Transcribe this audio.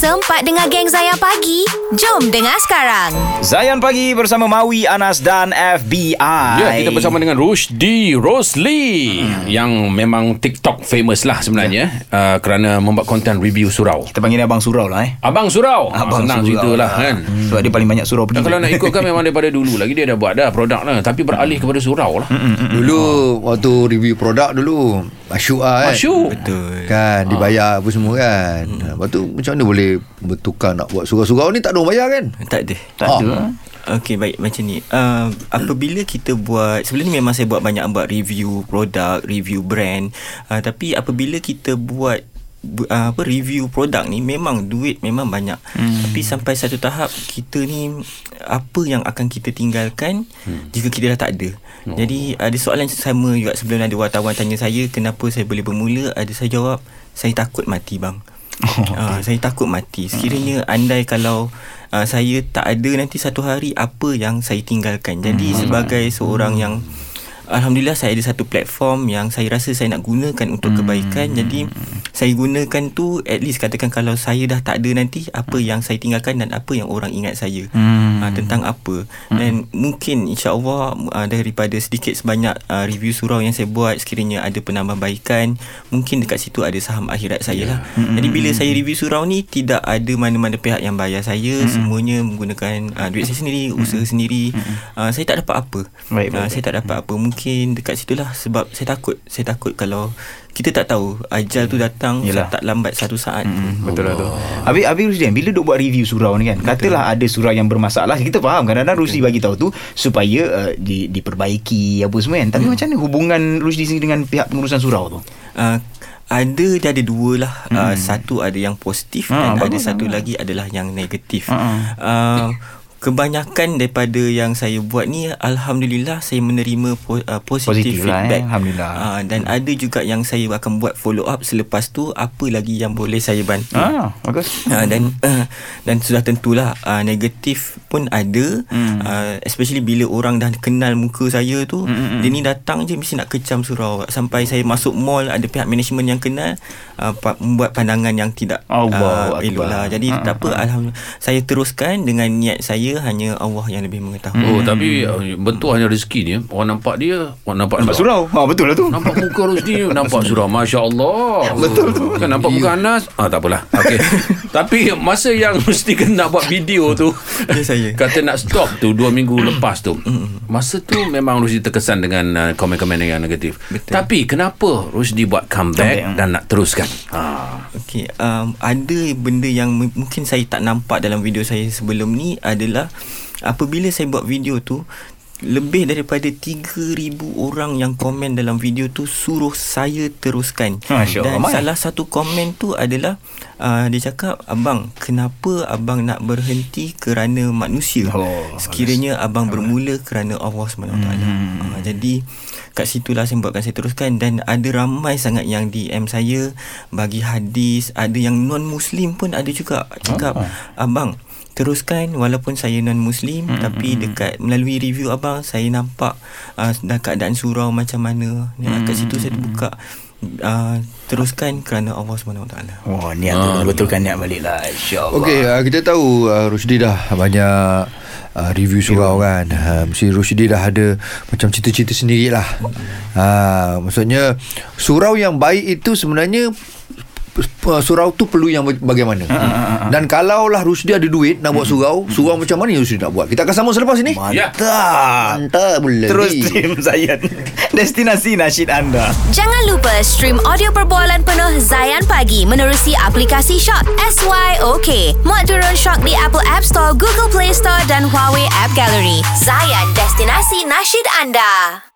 Sempat dengar geng Zayan Pagi? Jom dengar sekarang. Zayan Pagi bersama Maui, Anas dan FBI. Ya, kita bersama dengan Rusdi Rosli hmm. yang memang TikTok famous lah sebenarnya ya. uh, kerana membuat konten review surau. Kita panggil dia Abang Surau lah eh. Abang Surau. Abang Senang Surau cerita lah kan. Hmm. Sebab dia paling banyak surau pergi. Dan kalau nak ikutkan memang daripada dulu lagi dia dah buat dah produk lah tapi beralih kepada surau lah. Dulu waktu review produk dulu Masyuk lah kan Masyuk. Betul Kan dibayar apa semua kan hmm. Lepas tu macam mana boleh bertukar nak buat surau-surau ni tak ada orang bayar kan Tak ada. Tak Ah. ada. Okey baik macam ni. Uh, apabila kita buat sebelum ni memang saya buat banyak buat review produk, review brand. Uh, tapi apabila kita buat bu- uh, apa review produk ni memang duit memang banyak. Hmm. Tapi sampai satu tahap kita ni apa yang akan kita tinggalkan hmm. jika kita dah tak ada. Oh. Jadi ada soalan sama juga sebelum ada wartawan tanya saya kenapa saya boleh bermula ada saya jawab saya takut mati bang. Oh, okay. uh, saya takut mati. Sekiranya andai kalau uh, saya tak ada nanti satu hari apa yang saya tinggalkan. Jadi hmm. sebagai seorang yang Alhamdulillah saya ada satu platform yang saya rasa saya nak gunakan untuk kebaikan. Jadi saya gunakan tu at least katakan kalau saya dah tak ada nanti apa yang saya tinggalkan dan apa yang orang ingat saya Hmm. uh, tentang apa. Dan mungkin insya-Allah uh, daripada sedikit sebanyak uh, review surau yang saya buat sekiranya ada penambahbaikan, mungkin dekat situ ada saham akhirat saya lah. Jadi bila saya review surau ni tidak ada mana-mana pihak yang bayar saya, semuanya menggunakan uh, duit saya sendiri, usaha sendiri. Uh, saya tak dapat apa. Baik, baik, Uh, saya tak dapat apa. Mungkin dekat situlah sebab saya takut. Saya takut kalau kita tak tahu ajal tu datang Yelah. tak lambat satu saat. Hmm, betul lah tu. Habis Habis Rusdi bila duk buat review surau ni kan. Katalah ada surau yang bermasalah. Kita faham kadang-kadang Rusdi bagi tahu tu supaya uh, di, diperbaiki apa semua kan. Tapi macam mana hubungan Rusdi sini dengan pihak pengurusan surau tu? Uh, ada dia ada dua lah hmm. uh, satu ada yang positif Ah, dan ada satu bagus. lagi adalah yang negatif Ah, ah. uh, kebanyakan daripada yang saya buat ni alhamdulillah saya menerima po, uh, positif, Positif lah, eh. feedback Alhamdulillah. uh, dan ada juga yang saya akan buat follow up selepas tu apa lagi yang boleh saya bantu Ah, bagus. Uh, dan uh, dan sudah tentulah uh, negatif pun ada Hmm. uh, especially bila orang dah kenal muka saya tu Hmm, hmm, hmm. dia ni datang je mesti nak kecam surau sampai saya masuk mall ada pihak management yang kenal uh, pa- membuat pandangan yang tidak Allahu uh, elok lah jadi Ha, tak apa ha. alhamdulillah saya teruskan dengan niat saya hanya Allah yang lebih mengetahui. Oh tapi uh, betul hanya rezeki ni orang nampak dia orang nampak Nampak surau. Ha betul lah tu. Nampak muka Rusdi ni Nampak surau. Masya Allah Betul tu. Kan nampak muka Anas? Ah, Tak apalah. Okay. Tapi masa yang Rusdi kena nak buat video tu Ya, saya. Kata nak stop tu Dua minggu lepas tu. Masa tu memang Rusdi terkesan Dengan uh, komen-komen yang negatif. Betul. Tapi kenapa Rusdi buat comeback Comeback, Dan nak teruskan? Ha. Okey, um, ada benda yang m- mungkin saya tak nampak dalam video saya sebelum ni adalah apabila saya buat video tu lebih daripada 3000 orang yang komen dalam video tu suruh saya teruskan. Allah, Dan ramai. salah satu komen tu adalah uh, dia cakap abang kenapa abang nak berhenti kerana manusia? Oh, Sekiranya abang bermula kerana Allah SWT. Hmm. Uh, jadi kat situlah saya buatkan saya teruskan dan ada ramai sangat yang DM saya bagi hadis, ada yang non muslim pun ada juga cakap Oh. abang teruskan walaupun saya non muslim hmm, tapi dekat melalui review abang saya nampak uh, dah keadaan surau macam mana. Hmm, kat situ saya buka uh, teruskan kerana Allah SWT. Oh, niat kena betulkan niat balik lah. InsyaAllah. Okey, uh, kita tahu uh, Rusdi dah banyak uh, review surau kan. Uh, mesti Rusdi dah ada macam cerita-cerita sendiri lah. Uh, maksudnya surau yang baik itu sebenarnya surau tu perlu yang baga- bagaimana. Dan kalaulah Rusdi ada duit nak buat surau, surau macam mana Rusdi nak buat? Kita akan sambung selepas ini. Ya. Mantap. Mantap boleh. Terus stream Zayan. Destinasi nasyid anda. Jangan lupa stream audio perbualan penuh Zayan Pagi menerusi aplikasi Shock SYOK. Muat turun Shock di Apple App Store, Google Play Store dan Huawei App Gallery. Zayan, destinasi nasyid anda.